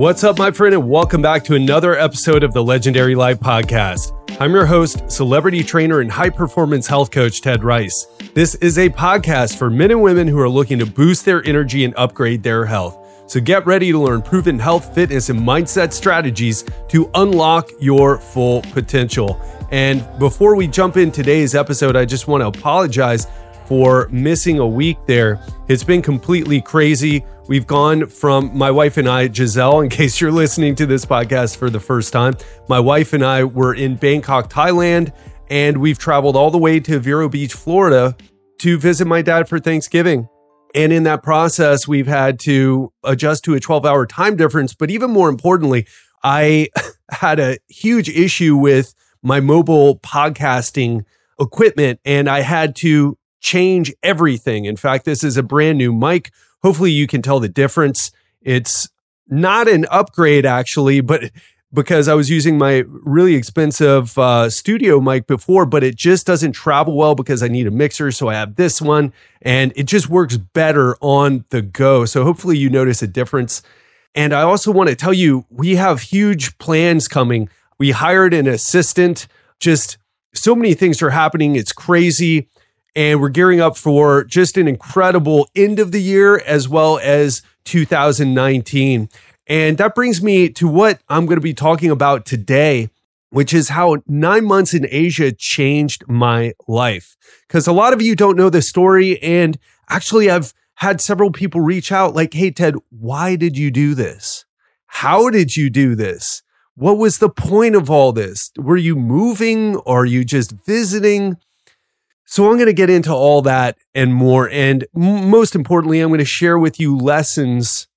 What's up, my friend, and welcome back to another episode of the Legendary Life Podcast. I'm your host, celebrity trainer, and high performance health coach, Ted Ryce. This is a podcast for men and women who are looking to boost their energy and upgrade their health. So get ready to learn proven health, fitness, and mindset strategies to unlock your full potential. And before we jump in today's episode, I just want to apologize for missing a week there. It's been completely crazy. We've gone from my wife and I, Giselle, in case you're listening to this podcast for the first time, my wife and I were in Bangkok, Thailand, and we've traveled all the way to Vero Beach, Florida to visit my dad for Thanksgiving. And in that process, we've had to adjust to a 12 hour time difference. But even more importantly, I had a huge issue with my mobile podcasting equipment and I had to change everything. In fact, this is a brand new mic. Hopefully, you can tell the difference. It's not an upgrade, actually, but because I was using my really expensive uh, studio mic before, but it just doesn't travel well because I need a mixer. So I have this one and it just works better on the go. So hopefully, you notice a difference. And I also want to tell you, we have huge plans coming. We hired an assistant, just so many things are happening. It's crazy and we're gearing up for just an incredible end of the year as well as 2019. And that brings me to what I'm going to be talking about today, which is how nine months in Asia changed my life. Because a lot of you don't know the story. And actually, I've had several people reach out like, Hey, Ted, why did you do this? How did you do this? What was the point of all this? Were you moving? Are you just visiting? So I'm going to get into all that and more. And most importantly, I'm going to share with you lessons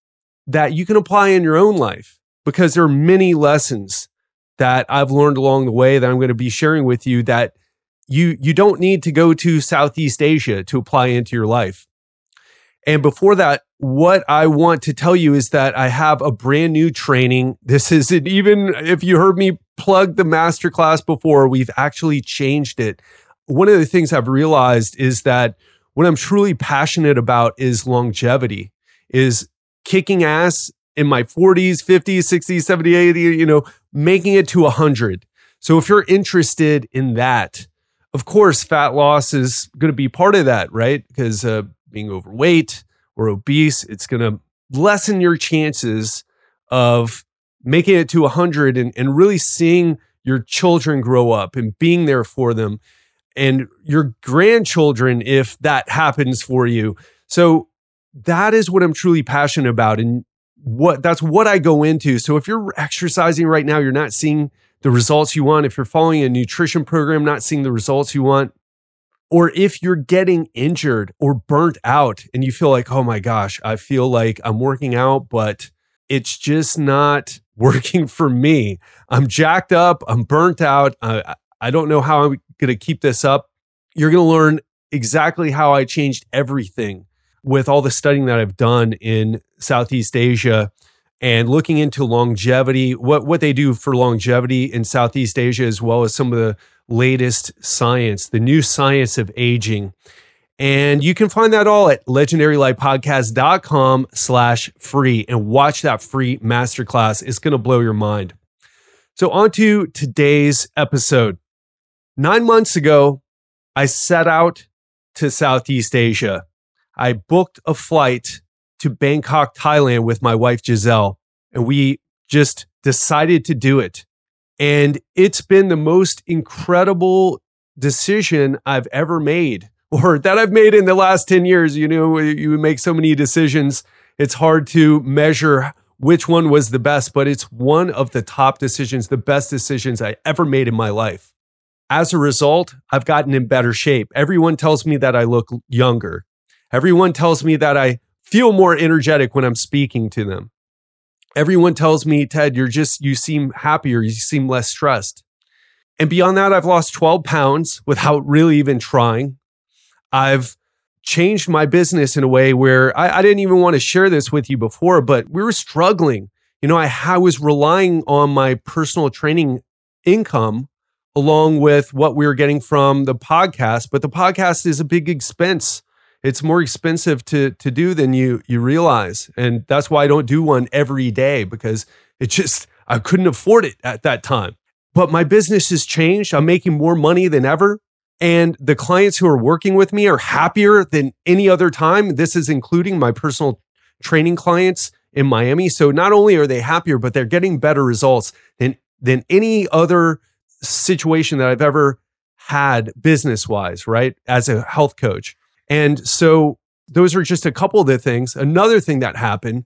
that you can apply in your own life because there are many lessons that I've learned along the way that I'm going to be sharing with you that you you don't need to go to Southeast Asia to apply into your life. And before that, what I want to tell you is that I have a brand new training. This isn't even if you heard me plug the masterclass before, we've actually changed it one of the things I've realized is that what I'm truly passionate about is longevity, is kicking ass in my 40s, 50s, 60s, 70s, 80s, you know, making it to 100. So if you're interested in that, of course, fat loss is going to be part of that, right? Because uh, being overweight or obese, it's going to lessen your chances of making it to 100 and, and really seeing your children grow up and being there for them and your grandchildren if that happens for you. So that is what I'm truly passionate about and what that's what I go into. So if you're exercising right now, you're not seeing the results you want, if you're following a nutrition program, not seeing the results you want, or if you're getting injured or burnt out and you feel like, "Oh my gosh, I feel like I'm working out, but it's just not working for me. I'm jacked up, I'm burnt out, I, I don't know how I'm going to keep this up. You're going to learn exactly how I changed everything with all the studying that I've done in Southeast Asia and looking into longevity, what, what they do for longevity in Southeast Asia, as well as some of the latest science, the new science of aging. And you can find that all at legendarylifepodcast.com slash free and watch that free masterclass. It's going to blow your mind. So on to today's episode. Nine months ago, I set out to Southeast Asia. I booked a flight to Bangkok, Thailand with my wife, Giselle, and we just decided to do it. And it's been the most incredible decision I've ever made or that I've made in the last 10 years. You know, you make so many decisions, it's hard to measure which one was the best, but it's one of the top decisions, the best decisions I ever made in my life. As a result, I've gotten in better shape. Everyone tells me that I look younger. Everyone tells me that I feel more energetic when I'm speaking to them. Everyone tells me, Ted, you're just, you seem happier. You seem less stressed. And beyond that, I've lost 12 pounds without really even trying. I've changed my business in a way where I, I, didn't even want to share this with you before, but we were struggling. You know, I, I was relying on my personal training income along with what we were getting from the podcast. But the podcast is a big expense. it's more expensive to to do than you you realize. And that's why I don't do one every day because it just I couldn't afford it at that time. But my business has changed. I'm making more money than ever. And the clients who are working with me are happier than any other time. This is including my personal training clients in Miami. So not only are they happier, but they're getting better results than, than any other situation that I've ever had business wise, right? As a health coach. And so those are just a couple of the things. Another thing that happened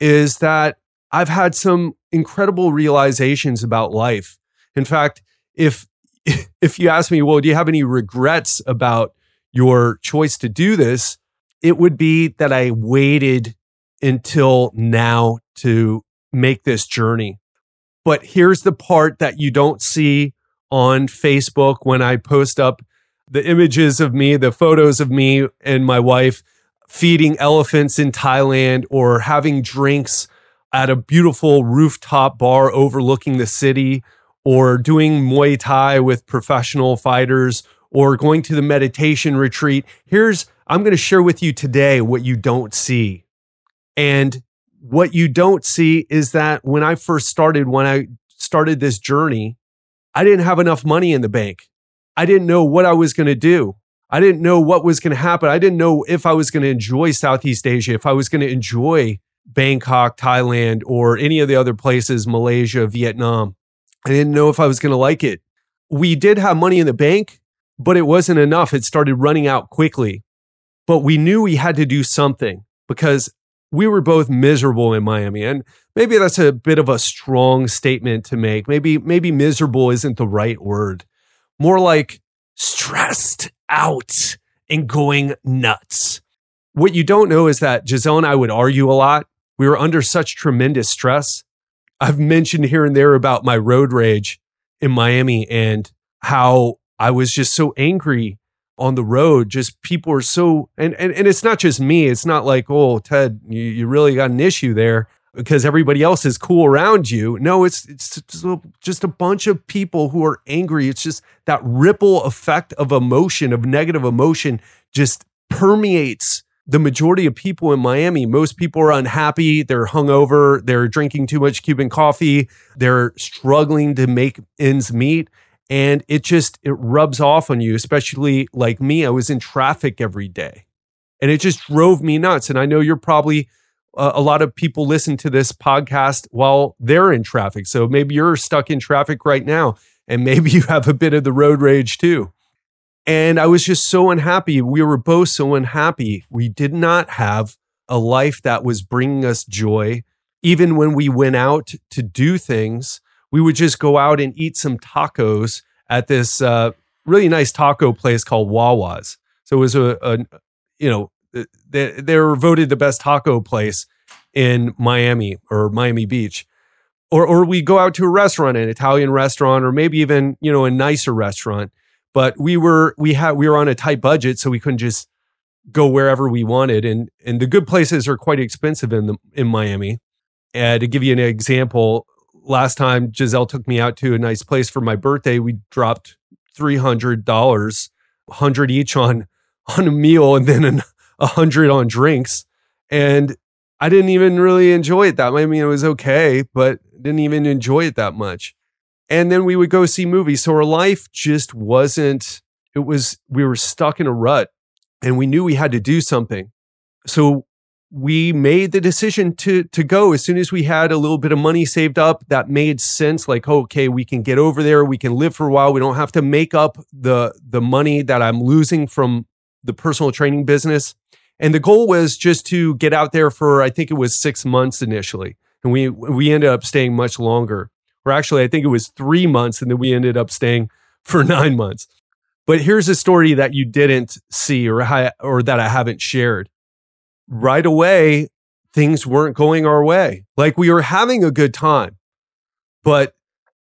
is that I've had some incredible realizations about life. In fact, if if you ask me, well, do you have any regrets about your choice to do this? It would be that I waited until now to make this journey. But here's the part that you don't see on Facebook when I post up the images of me, the photos of me and my wife feeding elephants in Thailand or having drinks at a beautiful rooftop bar overlooking the city or doing Muay Thai with professional fighters or going to the meditation retreat. Here's, I'm going to share with you today what you don't see. And what you don't see is that when I first started, when I started this journey, I didn't have enough money in the bank. I didn't know what I was going to do. I didn't know what was going to happen. I didn't know if I was going to enjoy Southeast Asia, if I was going to enjoy Bangkok, Thailand, or any of the other places, Malaysia, Vietnam. I didn't know if I was going to like it. We did have money in the bank, but it wasn't enough. It started running out quickly. But we knew we had to do something because we were both miserable in Miami. And maybe that's a bit of a strong statement to make. Maybe, maybe miserable isn't the right word. More like stressed out and going nuts. What you don't know is that Giselle and I would argue a lot. We were under such tremendous stress. I've mentioned here and there about my road rage in Miami and how I was just so angry on the road. Just people are so, and, and, and it's not just me. It's not like, oh, Ted, you, you really got an issue there because everybody else is cool around you. No, it's it's just a bunch of people who are angry. It's just that ripple effect of emotion, of negative emotion, just permeates the majority of people in Miami. Most people are unhappy. They're hungover. They're drinking too much Cuban coffee. They're struggling to make ends meet. And it just it rubs off on you, especially like me. I was in traffic every day. And it just drove me nuts. And I know you're probably a lot of people listen to this podcast while they're in traffic. So maybe you're stuck in traffic right now, and maybe you have a bit of the road rage too. And I was just so unhappy. We were both so unhappy. We did not have a life that was bringing us joy. Even when we went out to do things, we would just go out and eat some tacos at this uh, really nice taco place called Wawa's. So it was a, a you know, they, they were voted the best taco place in Miami or Miami Beach. Or, or we go out to a restaurant, an Italian restaurant, or maybe even, you know, a nicer restaurant. But we were, we had, we were on a tight budget, so we couldn't just go wherever we wanted. And, and the good places are quite expensive in the, in Miami. And to give you an example, last time Giselle took me out to a nice place for my birthday, we dropped $300, 100 each on, on a meal and then an, a hundred on drinks, and I didn't even really enjoy it that much. I mean, it was okay, but didn't even enjoy it that much. And then we would go see movies. So our life just wasn't, it was, we were stuck in a rut and we knew we had to do something. So we made the decision to to go as soon as we had a little bit of money saved up that made sense like okay we can get over there we can live for a while we don't have to make up the the money that i'm losing from the personal training business and the goal was just to get out there for, I think it was six months initially. And we, we ended up staying much longer. Or actually, I think it was three months. And then we ended up staying for nine months. But here's a story that you didn't see or, or that I haven't shared. Right away, things weren't going our way. Like we were having a good time, but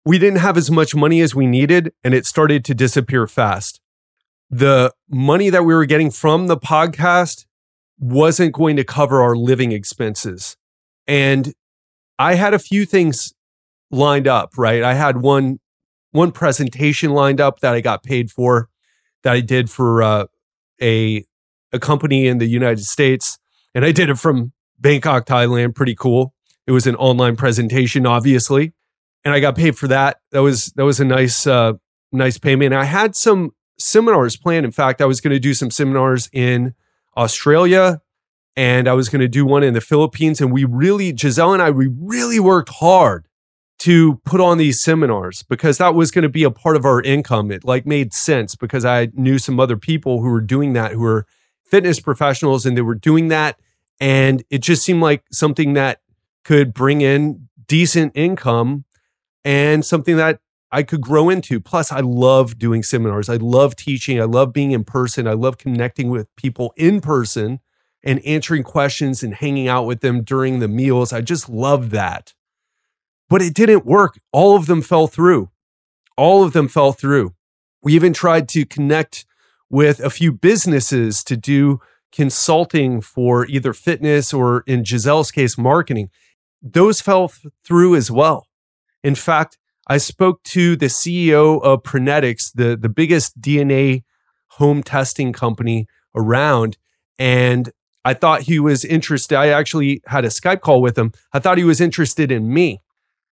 we didn't have as much money as we needed and it started to disappear fast. The money that we were getting from the podcast wasn't going to cover our living expenses. And I had a few things lined up, right? I had one one presentation lined up that I got paid for that I did for uh, a a company in the United States. And I did it from Bangkok, Thailand. Pretty cool. It was an online presentation, obviously. And I got paid for that. That was that was a nice uh, nice payment. I had some seminars planned. In fact, I was going to do some seminars in Australia and I was going to do one in the Philippines. And we really, Giselle and I, we really worked hard to put on these seminars because that was going to be a part of our income. It like made sense because I knew some other people who were doing that, who were fitness professionals, and they were doing that. And it just seemed like something that could bring in decent income and something that I could grow into. Plus, I love doing seminars. I love teaching. I love being in person. I love connecting with people in person and answering questions and hanging out with them during the meals. I just love that. But it didn't work. All of them fell through. All of them fell through. We even tried to connect with a few businesses to do consulting for either fitness or, in Giselle's case, marketing. Those fell through as well. In fact, I spoke to the CEO of Prenetics, the, the biggest DNA home testing company around, and I thought he was interested. I actually had a Skype call with him. I thought he was interested in me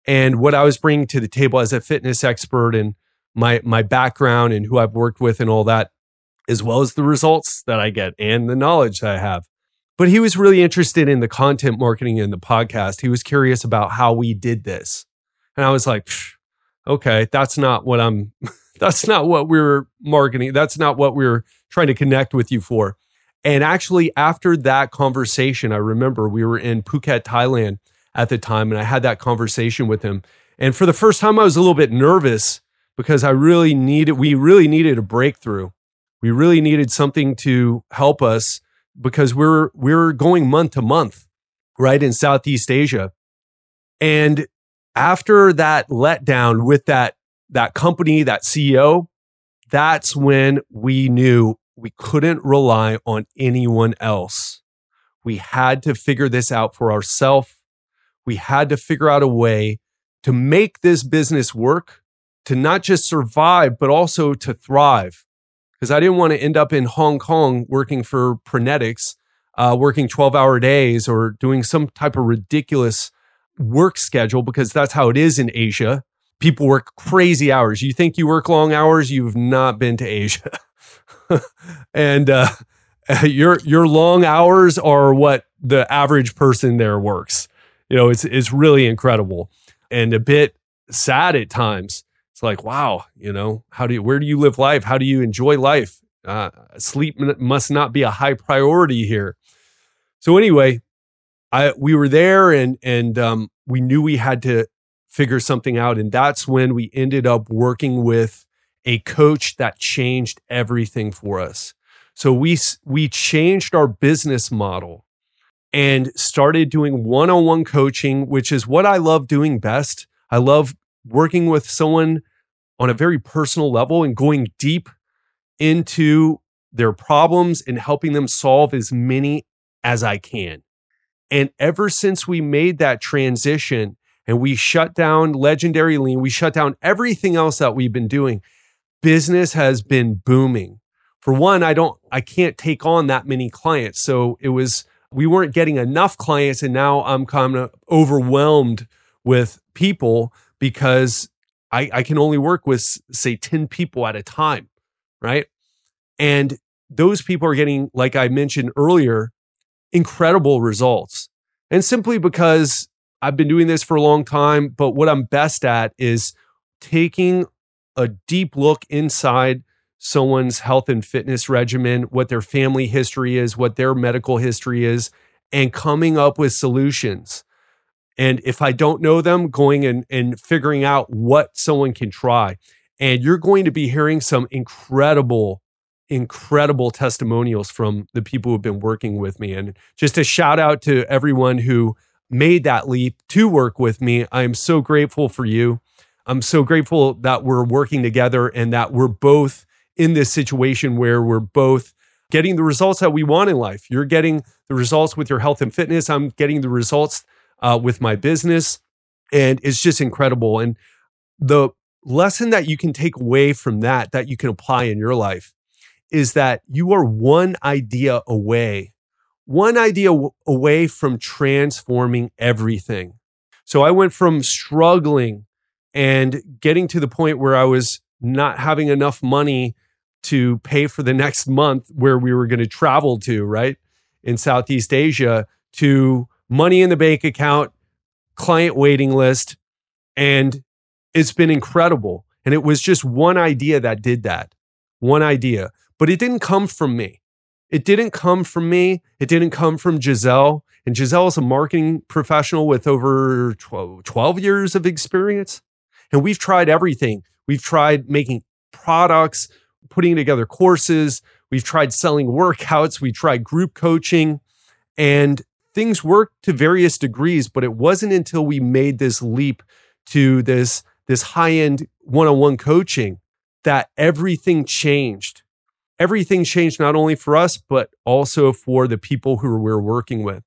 and what I was bringing to the table as a fitness expert and my my background and who I've worked with and all that, as well as the results that I get and the knowledge that I have. But he was really interested in the content marketing and the podcast. He was curious about how we did this. And I was like, okay, that's not what I'm that's not what we we're marketing. That's not what we we're trying to connect with you for. And actually, after that conversation, I remember we were in Phuket, Thailand at the time, and I had that conversation with him. And for the first time, I was a little bit nervous because I really needed, we really needed a breakthrough. We really needed something to help us because we're we're going month to month, right in Southeast Asia. And after that letdown with that that company, that CEO, that's when we knew we couldn't rely on anyone else. We had to figure this out for ourselves. We had to figure out a way to make this business work, to not just survive, but also to thrive. Because I didn't want to end up in Hong Kong working for Prenetics, uh, working 12 hour days or doing some type of ridiculous work schedule, because that's how it is in Asia. People work crazy hours. You think you work long hours, you've not been to Asia. and uh, your your long hours are what the average person there works. You know, it's it's really incredible and a bit sad at times. It's like, wow, you know, how do you where do you live life? How do you enjoy life? Uh, sleep must not be a high priority here. So anyway, I we were there and and um, we knew we had to figure something out, and that's when we ended up working with a coach that changed everything for us. So we we changed our business model and started doing one-on-one coaching, which is what I love doing best. I love working with someone on a very personal level and going deep into their problems and helping them solve as many as I can. And ever since we made that transition and we shut down Legendary Lean, we shut down everything else that we've been doing business has been booming. For one, I don't, I can't take on that many clients. So it was, we weren't getting enough clients. And now I'm kind of overwhelmed with people because I, I can only work with, say, 10 people at a time. Right. And those people are getting, like I mentioned earlier, incredible results. And simply because I've been doing this for a long time, but what I'm best at is taking a deep look inside someone's health and fitness regimen, what their family history is, what their medical history is, and coming up with solutions. And if I don't know them, going and, and figuring out what someone can try. And you're going to be hearing some incredible, incredible testimonials from the people who've been working with me. And just a shout out to everyone who made that leap to work with me. I'm so grateful for you. I'm so grateful that we're working together and that we're both in this situation where we're both getting the results that we want in life. You're getting the results with your health and fitness. I'm getting the results uh, with my business. And it's just incredible. And the lesson that you can take away from that, that you can apply in your life, is that you are one idea away, one idea w- away from transforming everything. So I went from struggling and getting to the point where I was not having enough money to pay for the next month where we were going to travel to, right? In Southeast Asia to money in the bank account, client waiting list. And it's been incredible. And it was just one idea that did that. One idea. But it didn't come from me. It didn't come from me. It didn't come from Giselle. And Giselle is a marketing professional with over 12, 12 years of experience. And we've tried everything. We've tried making products, putting together courses. We've tried selling workouts. We tried group coaching and things worked to various degrees, but it wasn't until we made this leap to this, this high end one on one coaching that everything changed. Everything changed not only for us, but also for the people who we're working with.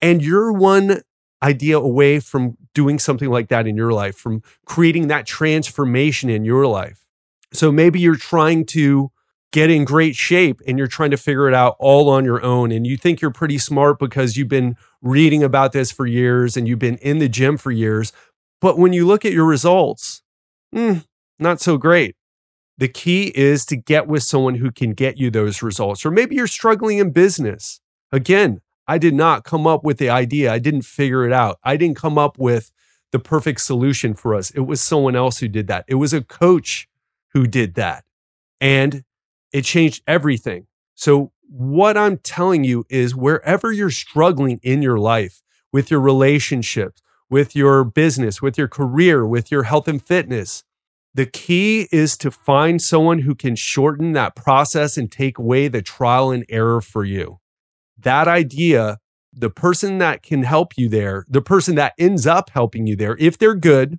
And you're one idea away from doing something like that in your life, from creating that transformation in your life. So maybe you're trying to get in great shape and you're trying to figure it out all on your own. And you think you're pretty smart because you've been reading about this for years and you've been in the gym for years. But when you look at your results, mm, not so great. The key is to get with someone who can get you those results. Or maybe you're struggling in business. Again, I did not come up with the idea. I didn't figure it out. I didn't come up with the perfect solution for us. It was someone else who did that. It was a coach who did that. And it changed everything. So, what I'm telling you is wherever you're struggling in your life with your relationships, with your business, with your career, with your health and fitness, the key is to find someone who can shorten that process and take away the trial and error for you that idea, the person that can help you there, the person that ends up helping you there, if they're good,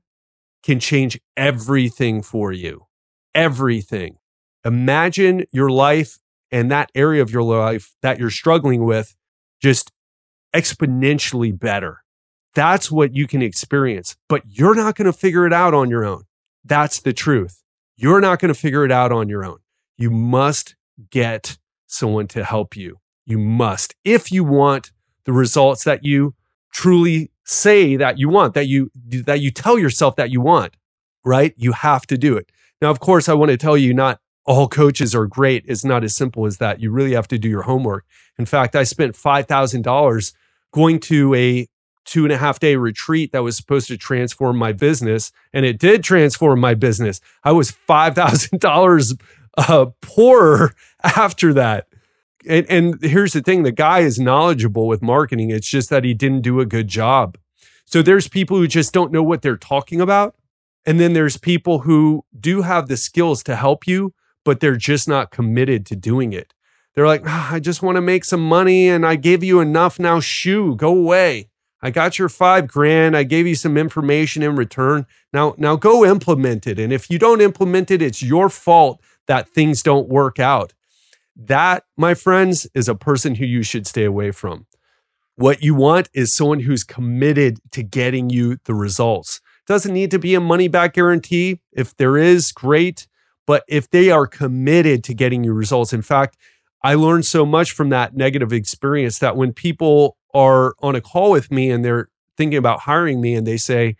can change everything for you. Everything. Imagine your life and that area of your life that you're struggling with just exponentially better. That's what you can experience, but you're not going to figure it out on your own. That's the truth. You're not going to figure it out on your own. You must get someone to help you. You must, if you want the results that you truly say that you want, that you that you tell yourself that you want, right? You have to do it. Now, of course, I want to tell you not all coaches are great. It's not as simple as that. You really have to do your homework. In fact, I spent five thousand dollars going to a two and a half day retreat that was supposed to transform my business, and it did transform my business. I was five thousand dollars uh, poorer after that and, and here's the thing the guy is knowledgeable with marketing. It's just that he didn't do a good job. So there's people who just don't know what they're talking about. And then there's people who do have the skills to help you, but they're just not committed to doing it. They're like, oh, I just want to make some money and I gave you enough. Now, shoo, go away. I got your five grand. I gave you some information in return. Now, now go implement it. And if you don't implement it, it's your fault that things don't work out. That, my friends, is a person who you should stay away from. What you want is someone who's committed to getting you the results. Doesn't need to be a money back guarantee. If there is, great. But if they are committed to getting you results, in fact, I learned so much from that negative experience that when people are on a call with me and they're thinking about hiring me and they say,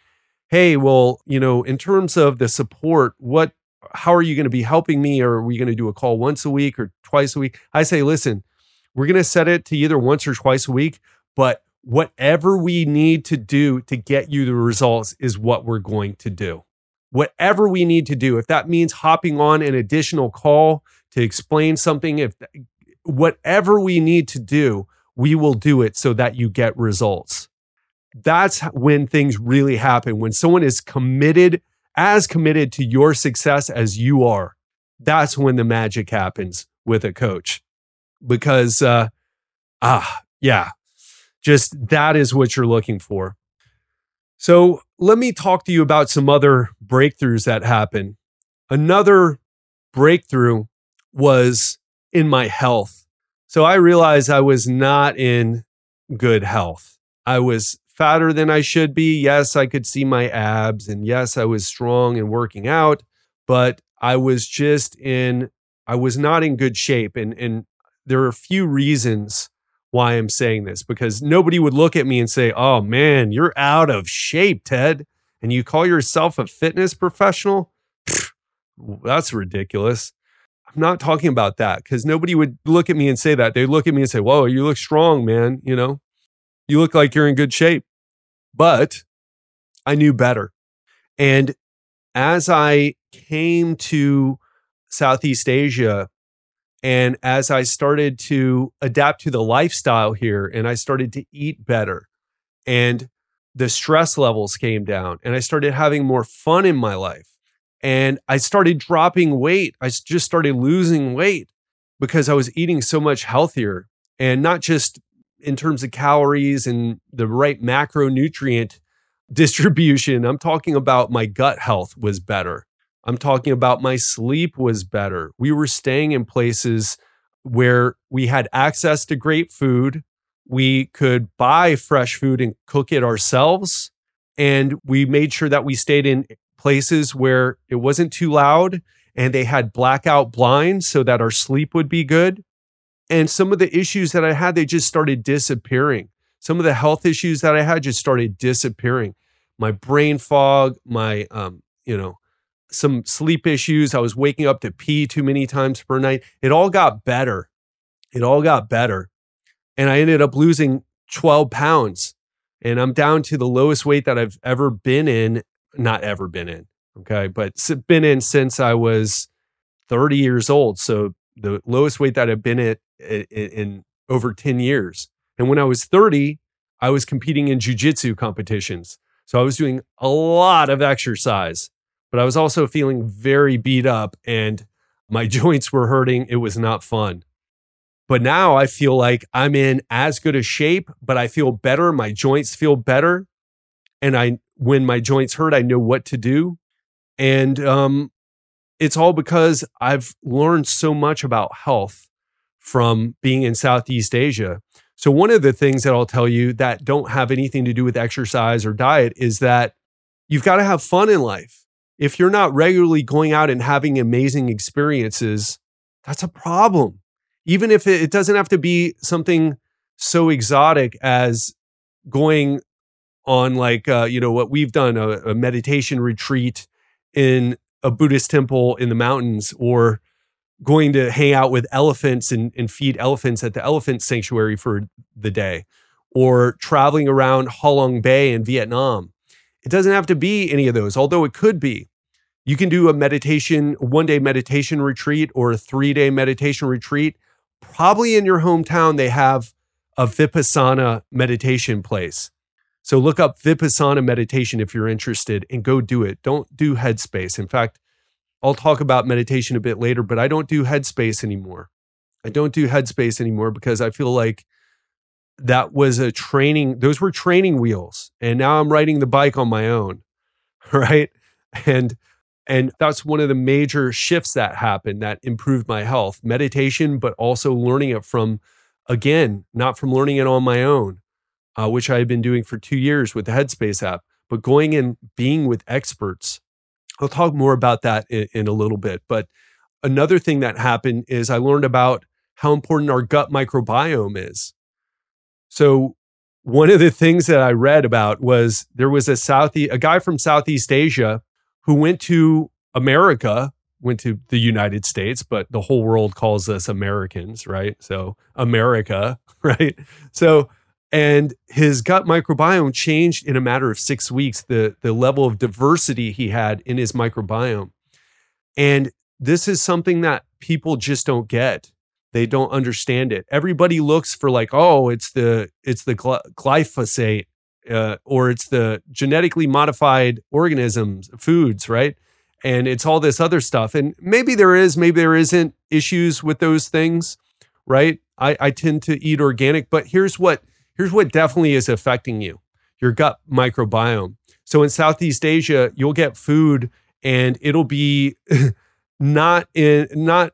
Hey, well, you know, in terms of the support, what how are you going to be helping me? Or are we going to do a call once a week or twice a week? I say, listen, we're going to set it to either once or twice a week, but whatever we need to do to get you the results is what we're going to do. Whatever we need to do, if that means hopping on an additional call to explain something, if whatever we need to do, we will do it so that you get results. That's when things really happen. When someone is committed as committed to your success as you are, that's when the magic happens with a coach. Because, uh, ah, yeah, just that is what you're looking for. So let me talk to you about some other breakthroughs that happen. Another breakthrough was in my health. So I realized I was not in good health. I was fatter than I should be. Yes, I could see my abs, and yes, I was strong and working out, but I was just in I was not in good shape. And, and there are a few reasons why I'm saying this because nobody would look at me and say, Oh man, you're out of shape, Ted. And you call yourself a fitness professional? Pfft, that's ridiculous. I'm not talking about that because nobody would look at me and say that. They'd look at me and say, Whoa, you look strong, man. You know, you look like you're in good shape. But I knew better. And as I came to Southeast Asia, and as I started to adapt to the lifestyle here and I started to eat better and the stress levels came down and I started having more fun in my life and I started dropping weight. I just started losing weight because I was eating so much healthier and not just in terms of calories and the right macronutrient distribution. I'm talking about my gut health was better. I'm talking about my sleep was better. We were staying in places where we had access to great food. We could buy fresh food and cook it ourselves. And we made sure that we stayed in places where it wasn't too loud and they had blackout blinds so that our sleep would be good. And some of the issues that I had, they just started disappearing. Some of the health issues that I had just started disappearing. My brain fog, my, um, you know, some sleep issues. I was waking up to pee too many times per night. It all got better. It all got better. And I ended up losing 12 pounds. And I'm down to the lowest weight that I've ever been in not ever been in. Okay. But been in since I was 30 years old. So the lowest weight that I've been at in, in over 10 years. And when I was 30, I was competing in jujitsu competitions. So I was doing a lot of exercise, but I was also feeling very beat up and my joints were hurting. It was not fun. But now I feel like I'm in as good a shape, but I feel better. My joints feel better. And I when my joints hurt, I know what to do. And um, it's all because I've learned so much about health from being in Southeast Asia. So, one of the things that I'll tell you that don't have anything to do with exercise or diet is that you've got to have fun in life. If you're not regularly going out and having amazing experiences, that's a problem. Even if it, it doesn't have to be something so exotic as going on like uh, you know what we've done a, a, meditation retreat in a buddhist temple in the mountains or going to hang out with elephants and, and feed elephants at the elephant sanctuary for the day or traveling around halong bay in vietnam. It doesn't have to be any of those although it could be. You can do a meditation one day meditation retreat or a three day meditation retreat. Probably in your hometown they have a vipassana meditation place so look up Vipassana meditation if you're interested and go do it. Don't do Headspace. In fact, I'll talk about meditation a bit later, but I don't do Headspace anymore. I don't do Headspace anymore because I feel like that was a training, those were training wheels. And now I'm riding the bike on my own. Right. And and that's one of the major shifts that happened that improved my health meditation, but also learning it from, again, not from learning it on my own, uh, which I had been doing for two years with the Headspace app, but going and being with experts. I'll talk more about that in, in a little bit. But another thing that happened is I learned about how important our gut microbiome is. So one of the things that I read about was there was a Southie, a guy from Southeast Asia who went to America, went to the United States, but the whole world calls us Americans, right? So America, right? So and his gut microbiome changed in a matter of six weeks the, the level of diversity he had in his microbiome. And this is something that people just don't get. They don't understand it. Everybody looks for like oh it's the it's the glyphosate uh, or it's the genetically modified organisms foods right? And it's all this other stuff. And maybe there is maybe there isn't issues with those things right? I, I tend to eat organic but here's what Here's what definitely is affecting you your gut microbiome. So in Southeast Asia, you'll get food and it'll be not in not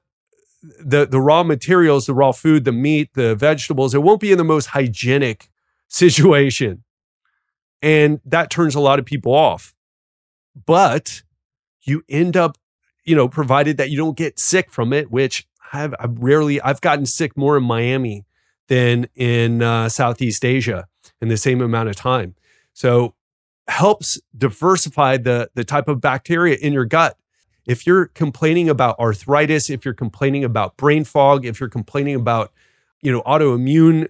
the the raw materials, the raw food, the meat, the vegetables, it won't be in the most hygienic situation. And that turns a lot of people off. But you end up you know, provided that you don't get sick from it, which I've, I've rarely, I've gotten sick more in Miami than in uh, Southeast Asia in the same amount of time. So helps diversify the, the type of bacteria in your gut. If you're complaining about arthritis, if you're complaining about brain fog, if you're complaining about, you know, autoimmune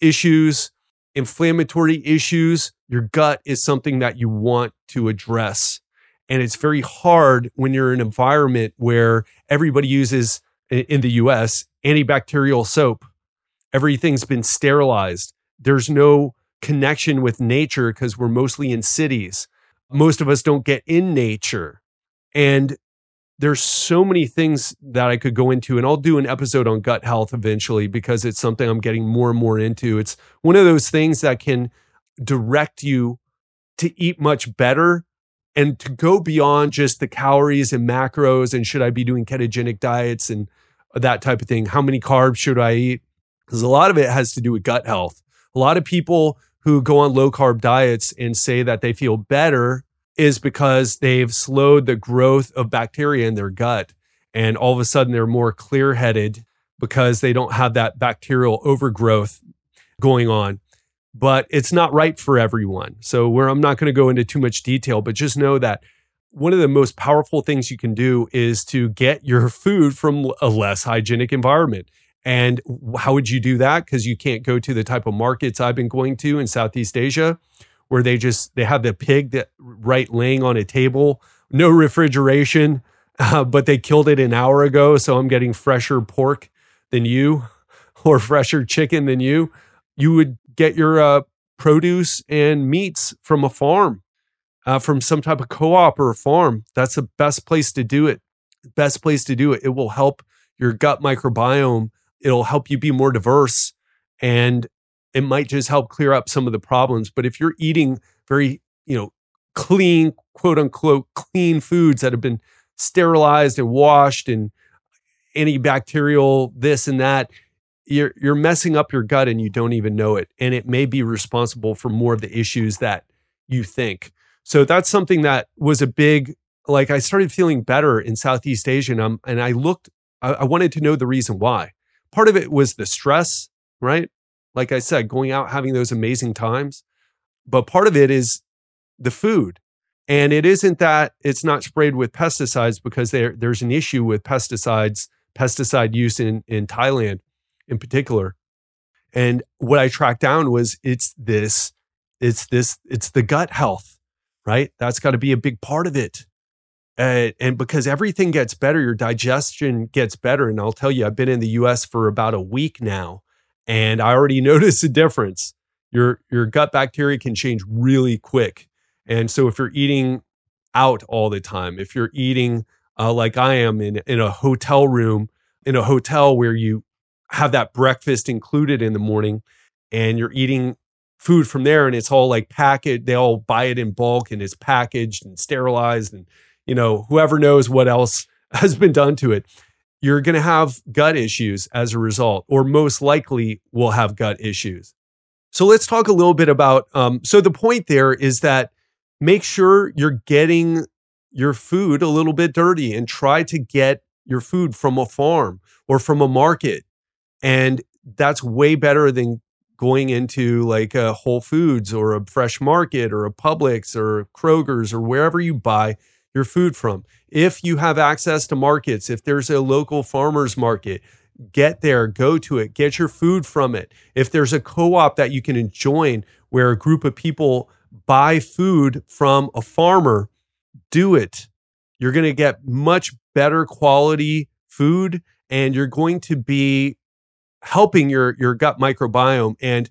issues, inflammatory issues, your gut is something that you want to address. And it's very hard when you're in an environment where everybody uses, in the US, antibacterial soap. Everything's been sterilized. There's no connection with nature because we're mostly in cities. Most of us don't get in nature. And there's so many things that I could go into, and I'll do an episode on gut health eventually because it's something I'm getting more and more into. It's one of those things that can direct you to eat much better and to go beyond just the calories and macros and should I be doing ketogenic diets and that type of thing. How many carbs should I eat? Because a lot of it has to do with gut health. A lot of people who go on low carb diets and say that they feel better is because they've slowed the growth of bacteria in their gut. And all of a sudden they're more clear headed because they don't have that bacterial overgrowth going on. But it's not right for everyone. So, where I'm not going to go into too much detail, but just know that one of the most powerful things you can do is to get your food from a less hygienic environment. And how would you do that? Because you can't go to the type of markets I've been going to in Southeast Asia where they just they have the pig that right laying on a table, no refrigeration, uh, but they killed it an hour ago, so I'm getting fresher pork than you, or fresher chicken than you. You would get your uh, produce and meats from a farm, uh, from some type of co-op or farm. That's the best place to do it. Best place to do it. It will help your gut microbiome. It'll help you be more diverse and it might just help clear up some of the problems. But if you're eating very, you know, clean, quote unquote, clean foods that have been sterilized and washed and antibacterial, this and that, you're you're messing up your gut and you don't even know it. And it may be responsible for more of the issues that you think. So that's something that was a big like I started feeling better in Southeast Asia and, um, and I looked I, I wanted to know the reason why. Part of it was the stress, right? like I said, going out, having those amazing times. But part of it is the food. And it isn't that it's not sprayed with pesticides because there, there's an issue with pesticides, pesticide use in, in Thailand in particular. And what I tracked down was it's this, it's this, it's the gut health, right? That's got to be a big part of it. Uh, and because everything gets better, your digestion gets better. And I'll tell you, I've been in the US for about a week now and I already noticed a difference. Your your gut bacteria can change really quick, and so if you're eating out all the time, if you're eating uh, like I am in in a hotel room in a hotel where you have that breakfast included in the morning, and you're eating food from there, and it's all like packaged. They all buy it in bulk, and it's packaged and sterilized, and you know whoever knows what else has been done to it you're going to have gut issues as a result, or most likely will have gut issues. So let's talk a little bit about. Um, so the point there is that make sure you're getting your food a little bit dirty and try to get your food from a farm or from a market. And that's way better than going into like a Whole Foods or a fresh market or a Publix or Kroger's or wherever you buy your food from. If you have access to markets, if there's a local farmers market, get there, go to it, get your food from it. If there's a co op that you can join where a group of people buy food from a farmer, do it. You're going to get much better quality food and you're going to be helping your, your gut microbiome. And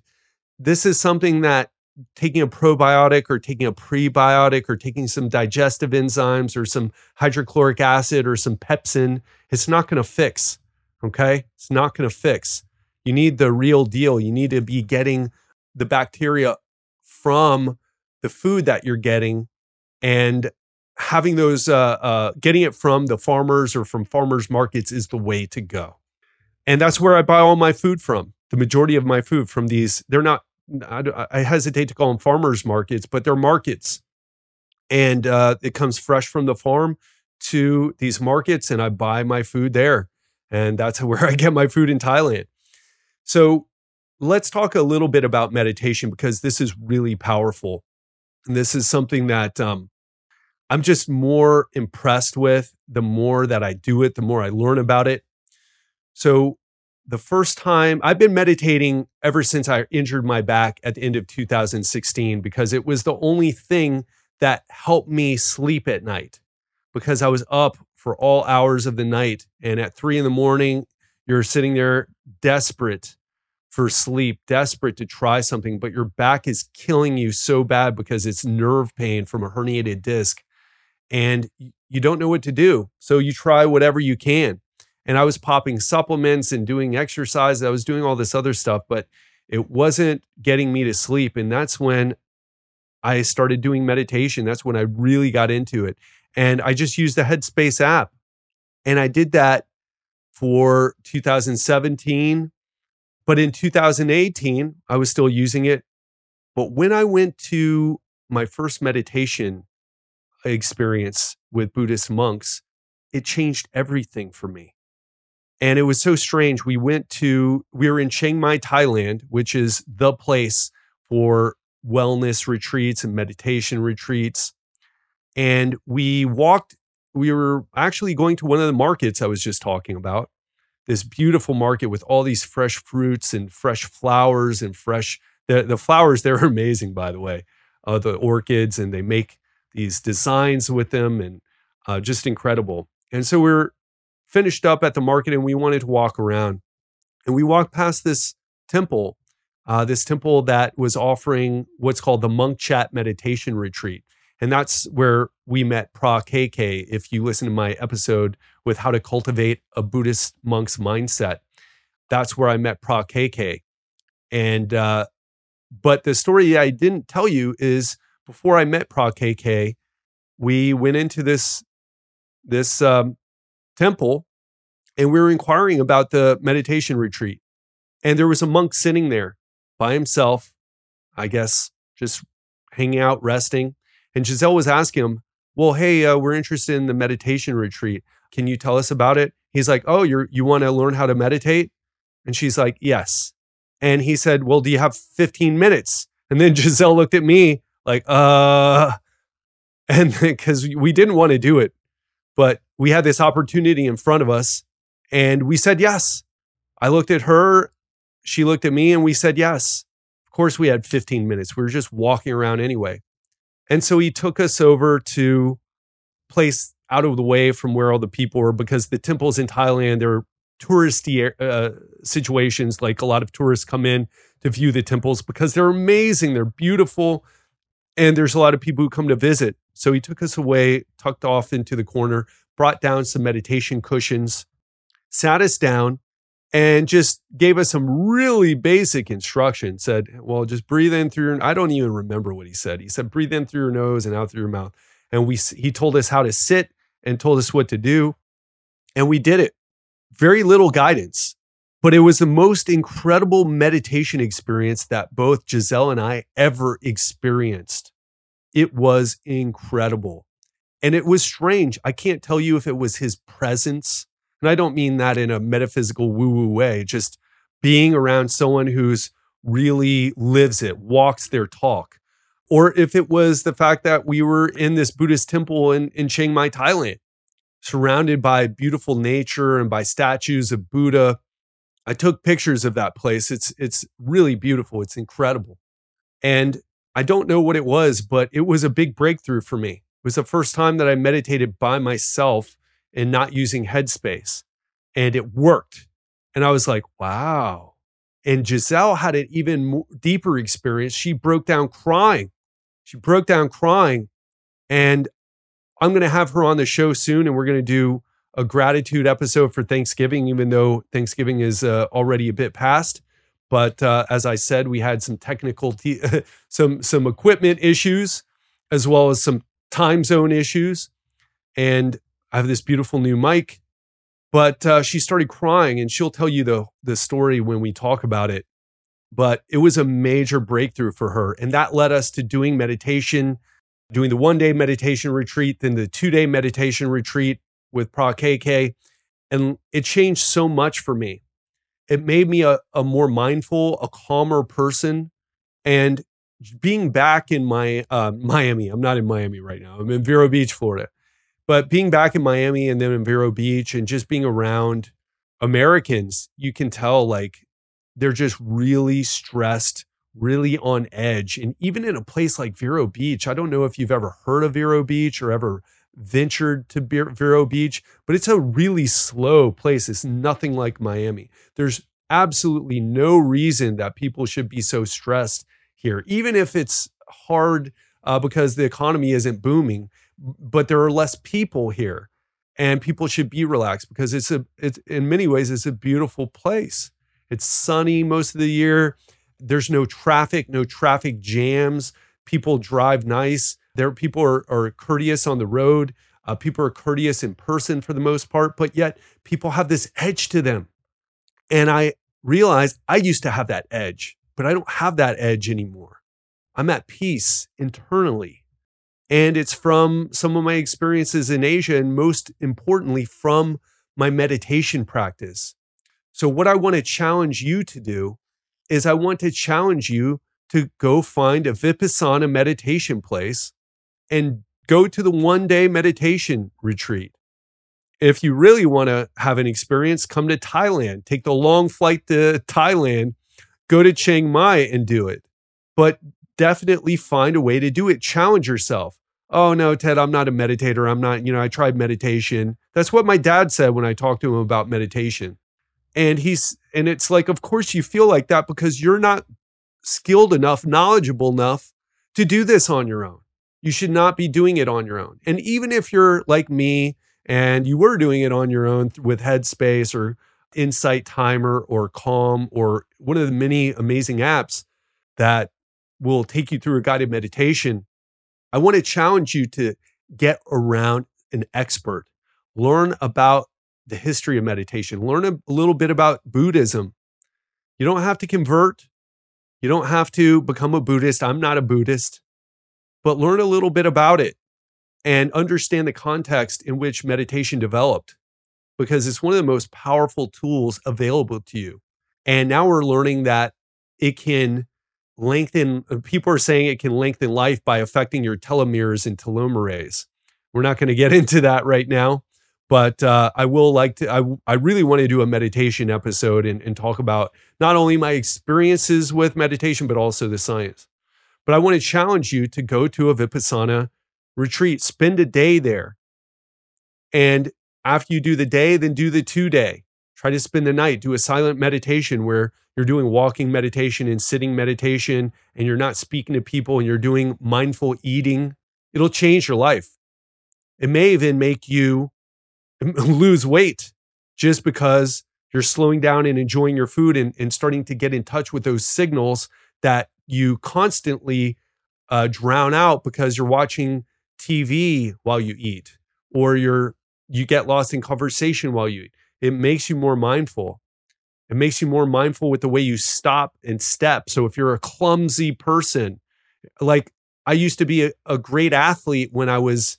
this is something that taking a probiotic or taking a prebiotic or taking some digestive enzymes or some hydrochloric acid or some pepsin, it's not going to fix. Okay. It's not going to fix. You need the real deal. You need to be getting the bacteria from the food that you're getting and having those, uh, uh, getting it from the farmers or from farmers markets is the way to go. And that's where I buy all my food from. The majority of my food from these, they're not I, I hesitate to call them farmers markets, but they're markets, and uh, it comes fresh from the farm. to these markets and I buy my food there. And that's where I get my food in Thailand. So let's talk a little bit about meditation because this is really powerful. And this is something that um, I'm just more impressed with the more that I do it, the more I learn about it. So, the first time I've been meditating ever since I injured my back at the end of 2016 because it was the only thing that helped me sleep at night because I was up for all hours of the night. And at three in the morning, you're sitting there desperate for sleep, desperate to try something, but your back is killing you so bad because it's nerve pain from a herniated disc and you don't know what to do. So you try whatever you can. And I was popping supplements and doing exercise. I was doing all this other stuff, but it wasn't getting me to sleep. And that's when I started doing meditation. That's when I really got into it. And I just used the Headspace app. And I did that for 2017. But in 2018, I was still using it. But when I went to my first meditation experience with Buddhist monks, it changed everything for me. And it was so strange. We went to, we were in Chiang Mai, Thailand, which is the place for wellness retreats and meditation retreats. And we walked, we were actually going to one of the markets I was just talking about, this beautiful market with all these fresh fruits and fresh flowers and fresh, the, the flowers there are amazing, by the way, uh, the orchids, and they make these designs with them and uh, just incredible. And so we are finished up at the market and we wanted to walk around. And we walked past this temple, uh, this temple that was offering what's called the Monk Chat Meditation Retreat. And that's where we met Pra KK. If you listen to my episode with how to cultivate a Buddhist monk's mindset, that's where I met Pra KK. And, uh, but the story I didn't tell you is before I met Pra KK, we went into this this um, temple and we were inquiring about the meditation retreat. And there was a monk sitting there by himself, I guess, just hanging out, resting. And Giselle was asking him, "Well, hey, uh, we're interested in the meditation retreat. Can you tell us about it?" He's like, "Oh, you're you want to learn how to meditate?" And she's like, "Yes." And he said, "Well, do you have 15 minutes?" And then Giselle looked at me like, uh, and because we didn't want to do it, but we had this opportunity in front of us and we said yes. I looked at her, she looked at me, and we said yes. Of course, we had 15 minutes. We were just walking around anyway. And so he took us over to place out of the way from where all the people were because the temples in Thailand, they're touristy uh, situations. Like a lot of tourists come in to view the temples because they're amazing, they're beautiful, and there's a lot of people who come to visit. So he took us away, tucked off into the corner, brought down some meditation cushions, sat us down, and just gave us some really basic instructions. Said, well, just breathe in through your, I don't even remember what he said. He said, breathe in through your nose and out through your mouth. And we, he told us how to sit and told us what to do. And we did it. Very little guidance, but it was the most incredible meditation experience that both Giselle and I ever experienced. It was incredible. And it was strange. I can't tell you if it was his presence. And I don't mean that in a metaphysical woo woo way, just being around someone who's really lives it, walks their talk. Or if it was the fact that we were in this Buddhist temple in, in Chiang Mai, Thailand, surrounded by beautiful nature and by statues of Buddha I took pictures of that place. It's it's really beautiful. It's incredible. And I don't know what it was, but it was a big breakthrough for me. It was the first time that I meditated by myself and not using headspace. And it worked. And I was like, wow. And Giselle had an even deeper experience. She broke down crying. She broke down crying. And I'm going to have her on the show soon and we're going to do a gratitude episode for Thanksgiving, even though Thanksgiving is uh, already a bit past. But uh, as I said, we had some technical, some some equipment issues, as well as some time zone issues. And I have this beautiful new mic, but uh, she started crying, and she'll tell you the the story when we talk about it. But it was a major breakthrough for her, and that led us to doing meditation doing the one day meditation retreat, then the two day meditation retreat with Pra KK. And it changed so much for me. It made me a, a more mindful, a calmer person. And being back in my uh, Miami, I'm not in Miami right now. I'm in Vero Beach, Florida. But being back in Miami and then in Vero Beach and just being around Americans, you can tell like they're just really stressed, really on edge. And even in a place like Vero Beach, I don't know if you've ever heard of Vero Beach or ever ventured to Vero Beach, but it's a really slow place. It's nothing like Miami. There's absolutely no reason that people should be so stressed here, even if it's hard uh, because the economy isn't booming, but there are less people here and people should be relaxed because it's a it's in many ways it's a beautiful place. It's sunny most of the year. There's no traffic no traffic jams. People drive nice. There people are, are courteous on the road. Uh, people are courteous in person for the most part but yet people have this edge to them. And i realized i used to have that edge but i don't have that edge anymore i'm at peace internally and it's from some of my experiences in Asia, and most importantly, from my meditation practice. So, what I want to challenge you to do is I want to challenge you to go find a Vipassana meditation place and go to the one day meditation retreat. If you really want to have an experience, come to Thailand, take the long flight to Thailand, go to Chiang Mai and do it. But definitely find a way to do it. Challenge yourself. Oh no ted i'm not a meditator. I'm not you know i tried meditation. That's what my dad said when i talked to him about meditation. And he's and it's like of course you feel like that because you're not skilled enough knowledgeable enough to do this on your own. You should not be doing it on your own. And even if you're like me and you were doing it on your own with headspace or insight timer or calm or one of the many amazing apps that will take you through a guided meditation I want to challenge you to get around an expert, learn about the history of meditation, learn a, little bit about Buddhism. You don't have to convert, you don't have to become a Buddhist. I'm not a Buddhist, but learn a little bit about it and understand the context in which meditation developed because it's one of the most powerful tools available to you. And now we're learning that it can lengthen uh, people are saying it can lengthen life by affecting your telomeres and telomerase. We're not going to get into that right now but uh, i will like to I, I really want to do a meditation episode and, and talk about not only my experiences with meditation but also the science. But i want to challenge you to go to a vipassana retreat spend a day there. And after you do the day then do the two day try to spend the night do a silent meditation where you're doing walking meditation and sitting meditation and you're not speaking to people and you're doing mindful eating, it'll change your life. It may even make you lose weight just because you're slowing down and enjoying your food and, and starting to get in touch with those signals that you constantly uh, drown out because you're watching TV while you eat or you're you get lost in conversation while you eat. It makes you more mindful. It makes you more mindful with the way you stop and step. So if you're a clumsy person, like I used to be a, a great athlete when I was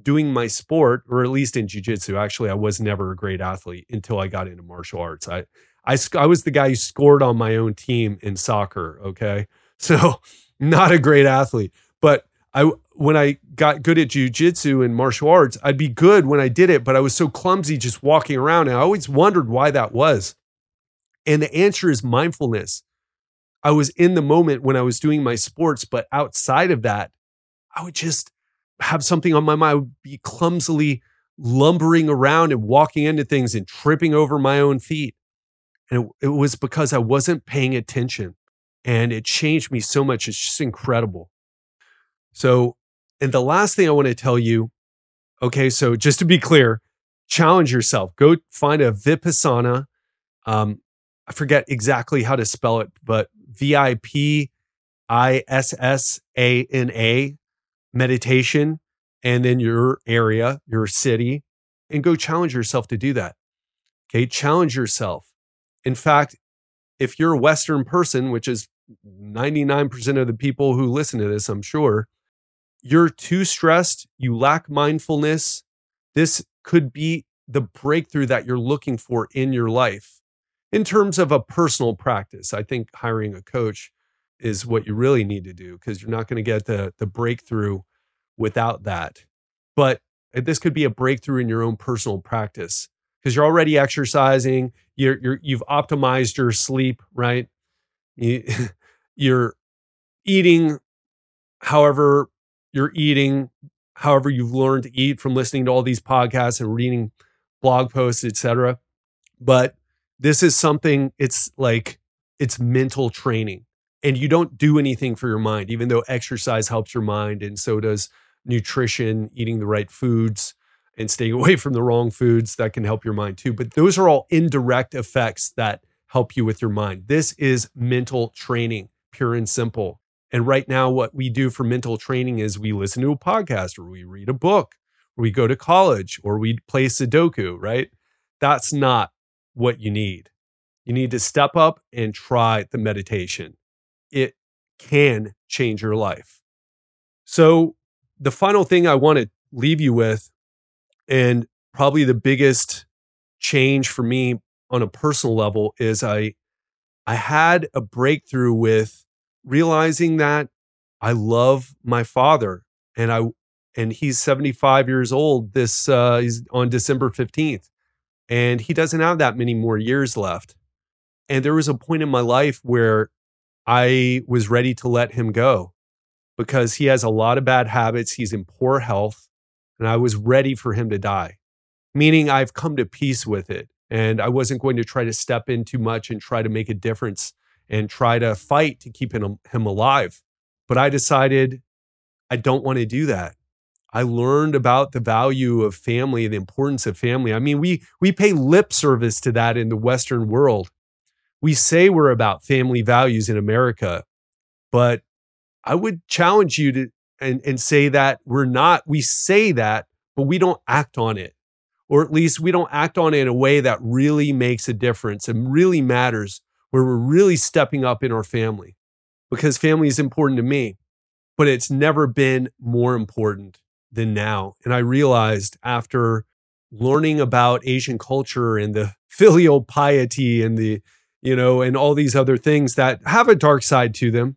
doing my sport, or at least in jujitsu. Actually, I was never a great athlete until I got into martial arts. I, I, I was the guy who scored on my own team in soccer. Okay. So not a great athlete, but I, when I got good at jujitsu and martial arts, I'd be good when I did it, but I was so clumsy just walking around. And I always wondered why that was. And the answer is mindfulness. I was in the moment when I was doing my sports, but outside of that, I would just have something on my mind. I would be clumsily lumbering around and walking into things and tripping over my own feet. And it, it was because I wasn't paying attention. And it changed me so much. It's just incredible. So, and the last thing I want to tell you okay, so just to be clear, challenge yourself. Go find a Vipassana. Um, I forget exactly how to spell it, but V I P I S S A N A meditation, and then your area, your city, and go challenge yourself to do that. Okay, challenge yourself. In fact, if you're a Western person, which is 99% of the people who listen to this, I'm sure, you're too stressed, you lack mindfulness, this could be the breakthrough that you're looking for in your life. In terms of a personal practice, I think hiring a coach is what you really need to do because you're not going to get the the breakthrough without that. But eh, this could be a breakthrough in your own personal practice because you're already exercising, you're, you're you've optimized your sleep, right? You, you're eating however you're eating, however you've learned to eat from listening to all these podcasts and reading blog posts, etc. But this is something it's like it's mental training. And you don't do anything for your mind even though exercise helps your mind and so does nutrition eating the right foods and staying away from the wrong foods that can help your mind too. But those are all indirect effects that help you with your mind. This is mental training pure and simple and right now what we do for mental training is we listen to a podcast or we read a book or we go to college or we play sudoku right? That's not what you need. You need to step up and try the meditation. It can change your life. So, the final thing I want to leave you with, and probably the biggest change for me on a personal level, is I I had a breakthrough with realizing that I love my father, and I and he's 75 years old. This uh, he's on December 15th, and he doesn't have that many more years left. And there was a point in my life where I was ready to let him go because he has a lot of bad habits. He's in poor health, and I was ready for him to die, meaning I've come to peace with it. And I wasn't going to try to step in too much and try to make a difference and try to fight to keep him, him alive. But I decided I don't want to do that. I learned about the value of family, the importance of family. I mean, we we pay lip service to that in the Western world we say we're about family values in America, but I would challenge you to and, and say that we're not, we say that, but we don't act on it. Or at least we don't act on it in a way that really makes a difference and really matters, where we're really stepping up in our family. Because family is important to me, but it's never been more important than now. And I realized after learning about Asian culture and the filial piety and the you know, and all these other things that have a dark side to them.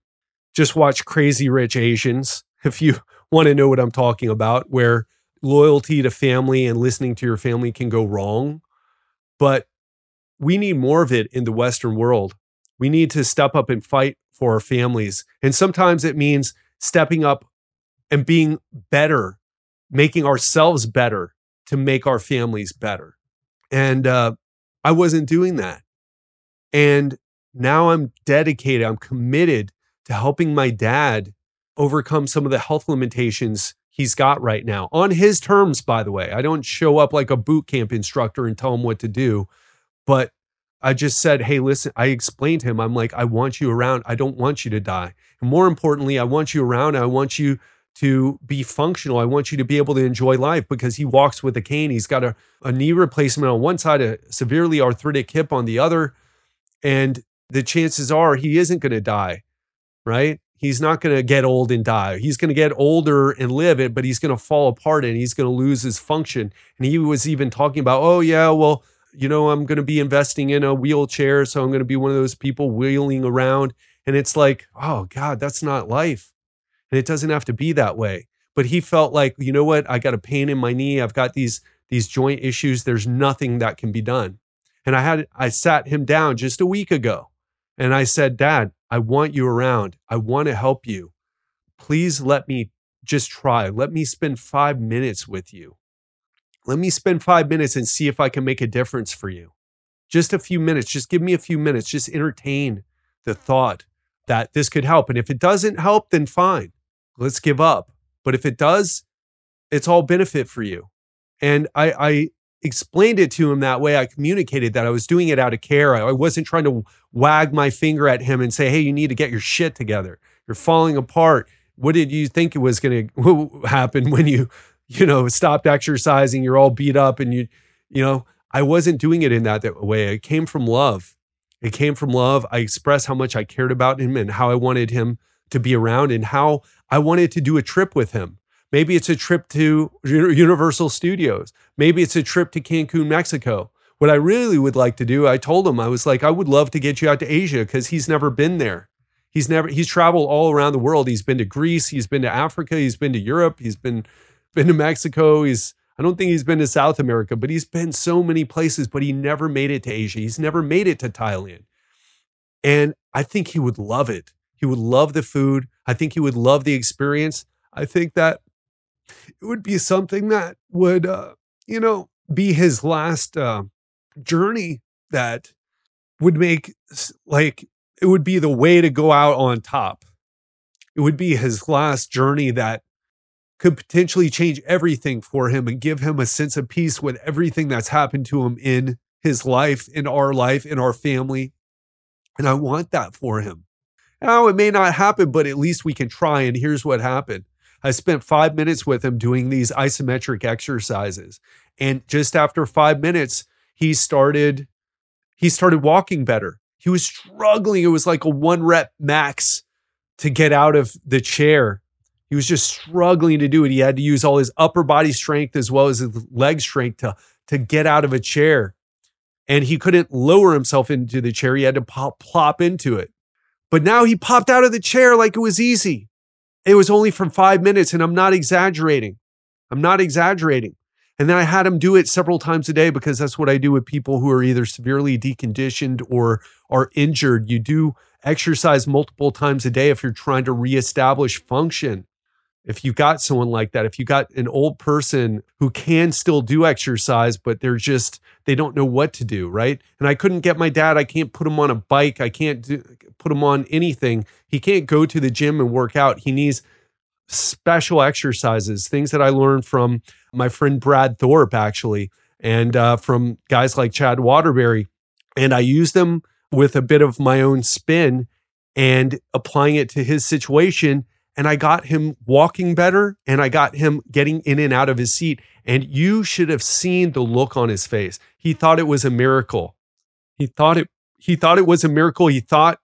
Just watch Crazy Rich Asians if you want to know what I'm talking about, where loyalty to family and listening to your family can go wrong. But we need more of it in the Western world. We need to step up and fight for our families. And sometimes it means stepping up and being better, making ourselves better to make our families better. And uh, I wasn't doing that. And now I'm dedicated, I'm committed to helping my dad overcome some of the health limitations he's got right now on his terms, by the way. I don't show up like a boot camp instructor and tell him what to do, but I just said, hey, listen, I explained to him, I'm like, I want you around. I don't want you to die. And more importantly, I want you around. I want you to be functional. I want you to be able to enjoy life because he walks with a cane. He's got a, a knee replacement on one side, a severely arthritic hip on the other. And the chances are he isn't going to die, right? He's not going to get old and die. He's going to get older and live it, but he's going to fall apart and he's going to lose his function. And he was even talking about, oh, yeah, well, you know, I'm going to be investing in a wheelchair. So I'm going to be one of those people wheeling around. And it's like, oh, God, that's not life. And it doesn't have to be that way. But he felt like, you know what? I got a pain in my knee. I've got these these joint issues. There's nothing that can be done. And I had I sat him down just a week ago and I said, "Dad, I want you around. I want to help you. Please let me just try. Let me spend 5 minutes with you. Let me spend 5 minutes and see if I can make a difference for you. Just a few minutes. Just give me a few minutes. Just entertain the thought that this could help. And if it doesn't help, then fine. Let's give up. But if it does, it's all benefit for you. And I, I explained it to him that way. I communicated that I was doing it out of care. I wasn't trying to wag my finger at him and say, hey, you need to get your shit together. You're falling apart. What did you think it was going to happen when you, you know, stopped exercising? You're all beat up and you, you know, I wasn't doing it in that way. It came from love. It came from love. I expressed how much I cared about him and how I wanted him to be around and how I wanted to do a trip with him. Maybe it's a trip to Universal Studios. Maybe it's a trip to Cancun, Mexico. What I really would like to do, I told him, I was like, I would love to get you out to Asia because he's never been there. He's never, he's traveled all around the world. He's been to Greece, he's been to Africa, he's been to Europe, he's been, been to Mexico. He's, I don't think he's been to South America, but he's been so many places, but he never made it to Asia. He's never made it to Thailand. And I think he would love it. He would love the food. I think he would love the experience. I think that it would be something that would, uh, you know, be his last uh, journey that would make like it would be the way to go out on top. It would be his last journey that could potentially change everything for him and give him a sense of peace with everything that's happened to him in his life, in our life, in our family. And I want that for him. Now, it may not happen, but at least we can try. And here's what happened I spent five minutes with him doing these isometric exercises. And just after five minutes, he started he started walking better. He was struggling. It was like a one rep max to get out of the chair. He was just struggling to do it. He had to use all his upper body strength as well as his leg strength to, to get out of a chair. And he couldn't lower himself into the chair. He had to pop, plop into it. But now he popped out of the chair like it was easy. It was only for five minutes, and I'm not exaggerating. I'm not exaggerating. And then I had him do it several times a day because that's what I do with people who are either severely deconditioned or are injured. You do exercise multiple times a day if you're trying to reestablish function. If you got someone like that, if you got an old person who can still do exercise, but they're just, they don't know what to do, right? And I couldn't get my dad, I can't put him on a bike, I can't do, put him on anything. He can't go to the gym and work out. He needs special exercises, things that I learned from my friend Brad Thorpe, actually, and uh, from guys like Chad Waterbury. And I use them with a bit of my own spin and applying it to his situation. And I got him walking better and I got him getting in and out of his seat. And you should have seen the look on his face. He thought it was a miracle. He thought it he thought it was a miracle. He thought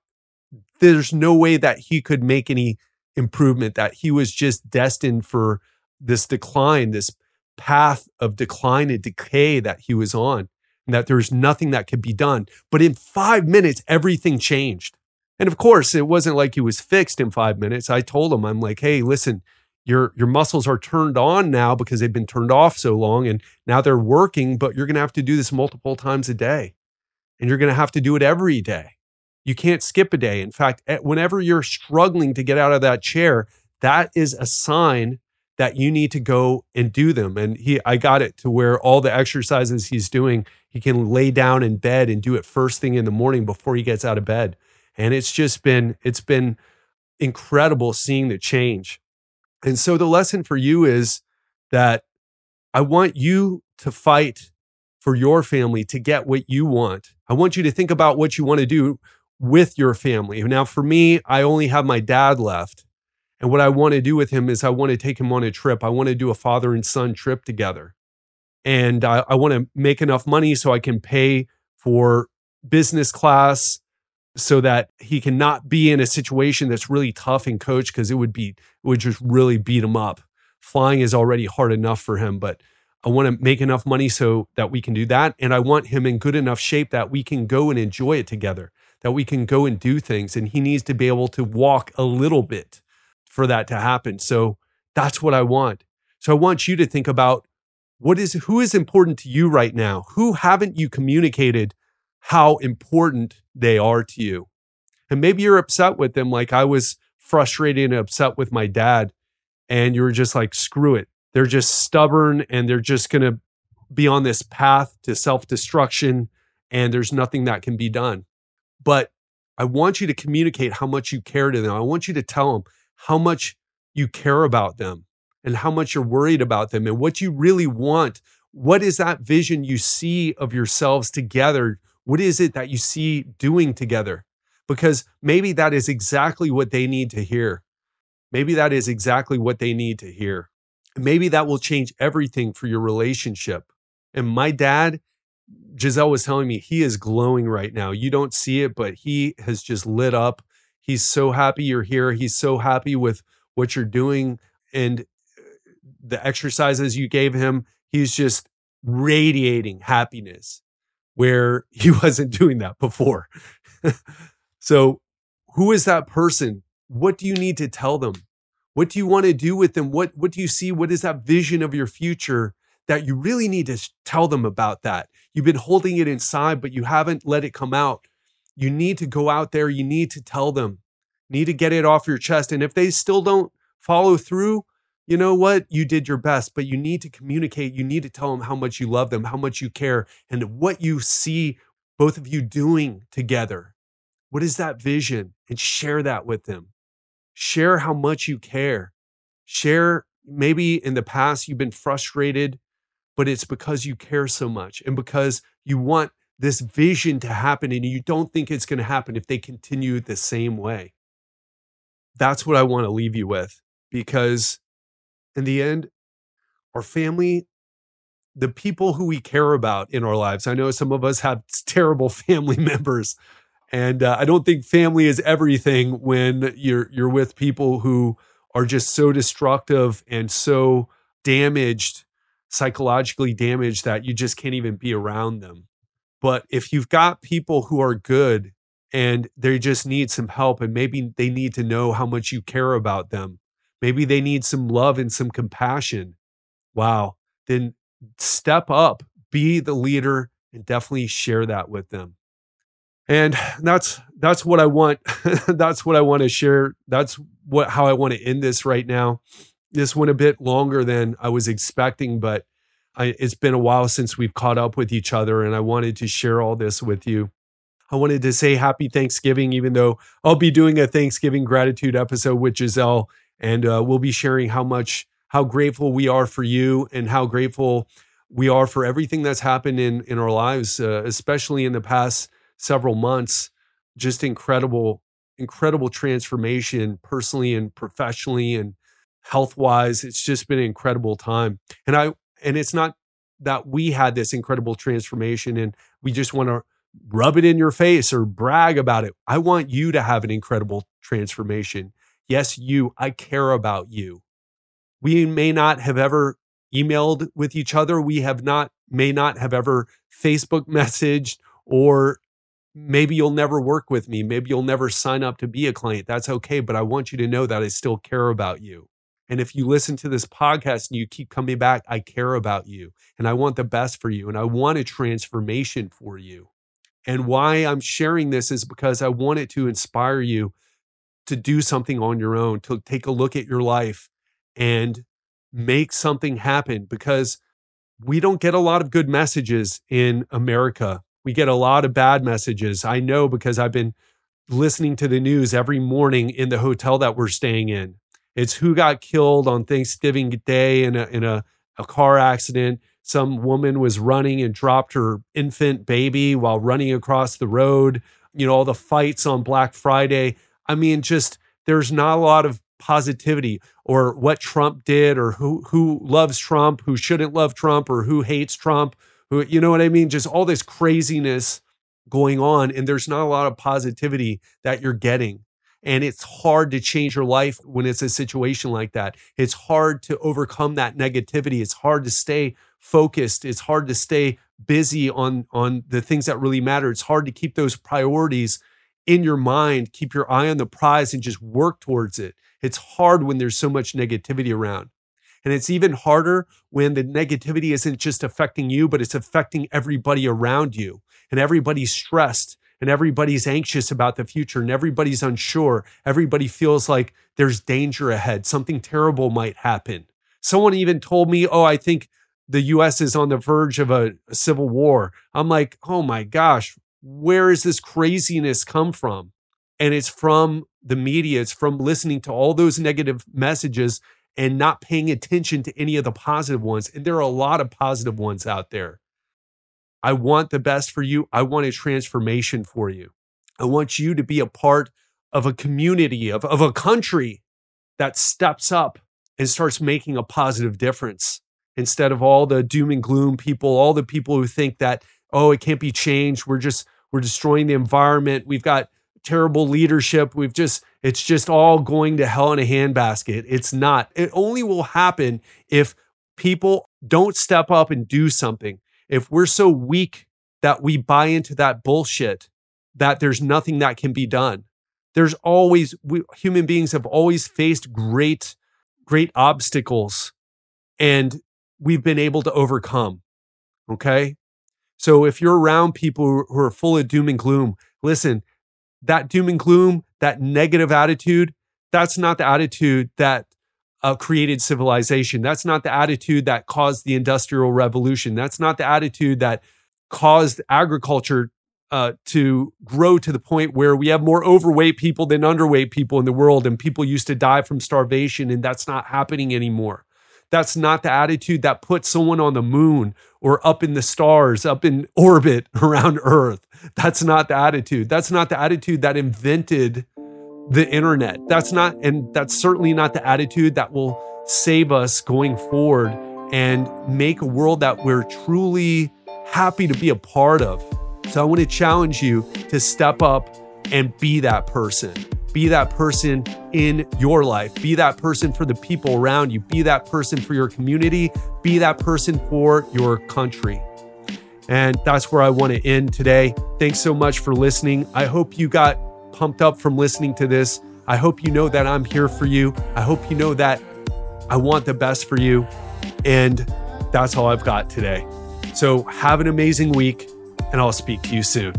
there's no way that he could make any improvement, that he was just destined for this decline, this path of decline and decay that he was on, and that there's nothing that could be done. But in five minutes, everything changed. And of course, it wasn't like he was fixed in five minutes. I told him, I'm like, hey, listen, your your muscles are turned on now because they've been turned off so long and now they're working, but you're gonna have to do this multiple times a day. And you're gonna have to do it every day. You can't skip a day. In fact, whenever you're struggling to get out of that chair, that is a sign that you need to go and do them. And he, I got it to where all the exercises he's doing, he can lay down in bed and do it first thing in the morning before he gets out of bed. And it's just been, it's been incredible seeing the change. And so the lesson for you is that I want you to fight for your family to get what you want. I want you to think about what you want to do with your family. Now, for me, I only have my dad left. And what I want to do with him is I want to take him on a trip. I want to do a father and son trip together. And I, I want to make enough money so I can pay for business class so that he cannot be in a situation that's really tough and coach because it would be it would just really beat him up. Flying is already hard enough for him, but I want to make enough money so that we can do that. And I want him in good enough shape that we can go and enjoy it together, that we can go and do things. And he needs to be able to walk a little bit for that to happen. So that's what I want. So I want you to think about what is who is important to you right now? Who haven't you communicated how important they are to you? And maybe you're upset with them like I was frustrated and upset with my dad and you were just like screw it. They're just stubborn and they're just going to be on this path to self-destruction and there's nothing that can be done. But I want you to communicate how much you care to them. I want you to tell them how much you care about them and how much you're worried about them and what you really want. What is that vision you see of yourselves together? What is it that you see doing together? Because maybe that is exactly what they need to hear. Maybe that is exactly what they need to hear. Maybe that will change everything for your relationship. And my dad, Giselle was telling me, he is glowing right now. You don't see it, but he has just lit up He's so happy you're here. He's so happy with what you're doing and uh, the exercises you gave him. He's just radiating happiness where he wasn't doing that before. so, who is that person? What do you need to tell them? What do you want to do with them? What what do you see? What is that vision of your future that you really need to tell them about that? You've been holding it inside, but you haven't let it come out. You need to go out there. You need to tell them. You need to get it off your chest. And if they still don't follow through, you know what? You did your best, but you need to communicate. You need to tell them how much you love them, how much you care, and what you see both of you doing together. What is that vision? And share that with them. Share how much you care. Share maybe in the past you've been frustrated, but it's because you care so much and because you want this vision to happen and you don't think it's going to happen if they continue the same way. That's what I want to leave you with because in the end, our family, the people who we care about in our lives, I know some of us have terrible family members and uh, I don't think family is everything when you're you're with people who are just so destructive and so damaged, psychologically damaged that you just can't even be around them. But if you've got people who are good and they just need some help and maybe they need to know how much you care about them, maybe they need some love and some compassion. Wow, then step up, be the leader and definitely share that with them. And that's that's what i want that's what i want to share that's what how i want to end this right now. This went a bit longer than i was expecting but I, it's been a while since we've caught up with each other and i wanted to share all this with you. I wanted to say happy thanksgiving even though i'll be doing a thanksgiving gratitude episode with giselle and uh, we'll be sharing how much how grateful we are for you and how grateful we are for everything that's happened in in our lives uh, especially in the past several months, just incredible, incredible transformation personally and professionally and health wise. It's just been an incredible time. And I, and it's not that we had this incredible transformation and we just want to rub it in your face or brag about it. I want you to have an incredible transformation. Yes, you, I care about you. We may not have ever emailed with each other. We have not, may not have ever Facebook messaged or maybe you'll never work with me. Maybe you'll never sign up to be a client. That's okay. But I want you to know that I still care about you. And if you listen to this podcast and you keep coming back, I care about you and I want the best for you and I want a transformation for you. And why I'm sharing this is because I want it to inspire you to do something on your own, to take a look at your life and make something happen because we don't get a lot of good messages in America we get a lot of bad messages. I know because I've been listening to the news every morning in the hotel that we're staying in. It's who got killed on Thanksgiving Day in a in a, a car accident. Some woman was running and dropped her infant baby while running across the road. You know, all the fights on Black Friday. I mean, just there's not a lot of positivity or what Trump did or who who loves Trump, who shouldn't love Trump, or who hates Trump who, you know what I mean? Just all this craziness going on, and there's not a lot of positivity that you're getting. And it's hard to change your life when it's a situation like that. It's hard to overcome that negativity. It's hard to stay focused. It's hard to stay busy on, on the things that really matter. It's hard to keep those priorities in your mind, keep your eye on the prize and just work towards it. It's hard when there's so much negativity around. And it's even harder when the negativity isn't just affecting you, but it's affecting everybody around you. And everybody's stressed and everybody's anxious about the future and everybody's unsure. Everybody feels like there's danger ahead. Something terrible might happen. Someone even told me, Oh, I think the US is on the verge of a, civil war. I'm like, Oh my gosh, where is this craziness come from? And it's from the media, it's from listening to all those negative messages and not paying attention to any of the positive ones. And there are a lot of positive ones out there. I want the best for you. I want a transformation for you. I want you to be a part of a community, of, of a country that steps up and starts making a positive difference instead of all the doom and gloom people, all the people who think that, oh, it can't be changed. We're just, we're destroying the environment. We've got terrible leadership. We've just, it's just all going to hell in a handbasket. It's not. It only will happen if people don't step up and do something. If we're so weak that we buy into that bullshit, that there's nothing that can be done. There's always, we, human beings have always faced great, great obstacles and we've been able to overcome. Okay. So if you're around people who are full of doom and gloom, listen, that doom and gloom, that negative attitude, that's not the attitude that uh, created civilization. That's not the attitude that caused the Industrial Revolution. That's not the attitude that caused agriculture uh, to grow to the point where we have more overweight people than underweight people in the world, and people used to die from starvation, and that's not happening anymore. That's not the attitude that puts someone on the moon or up in the stars, up in orbit around Earth. That's not the attitude. That's not the attitude that invented the internet. That's not, and that's certainly not the attitude that will save us going forward and make a world that we're truly happy to be a part of. So I want to challenge you to step up and be that person. Be that person in your life. Be that person for the people around you. Be that person for your community. Be that person for your country. And that's where I want to end today. Thanks so much for listening. I hope you got pumped up from listening to this. I hope you know that I'm here for you. I hope you know that I want the best for you. And that's all I've got today. So have an amazing week, and I'll speak to you soon.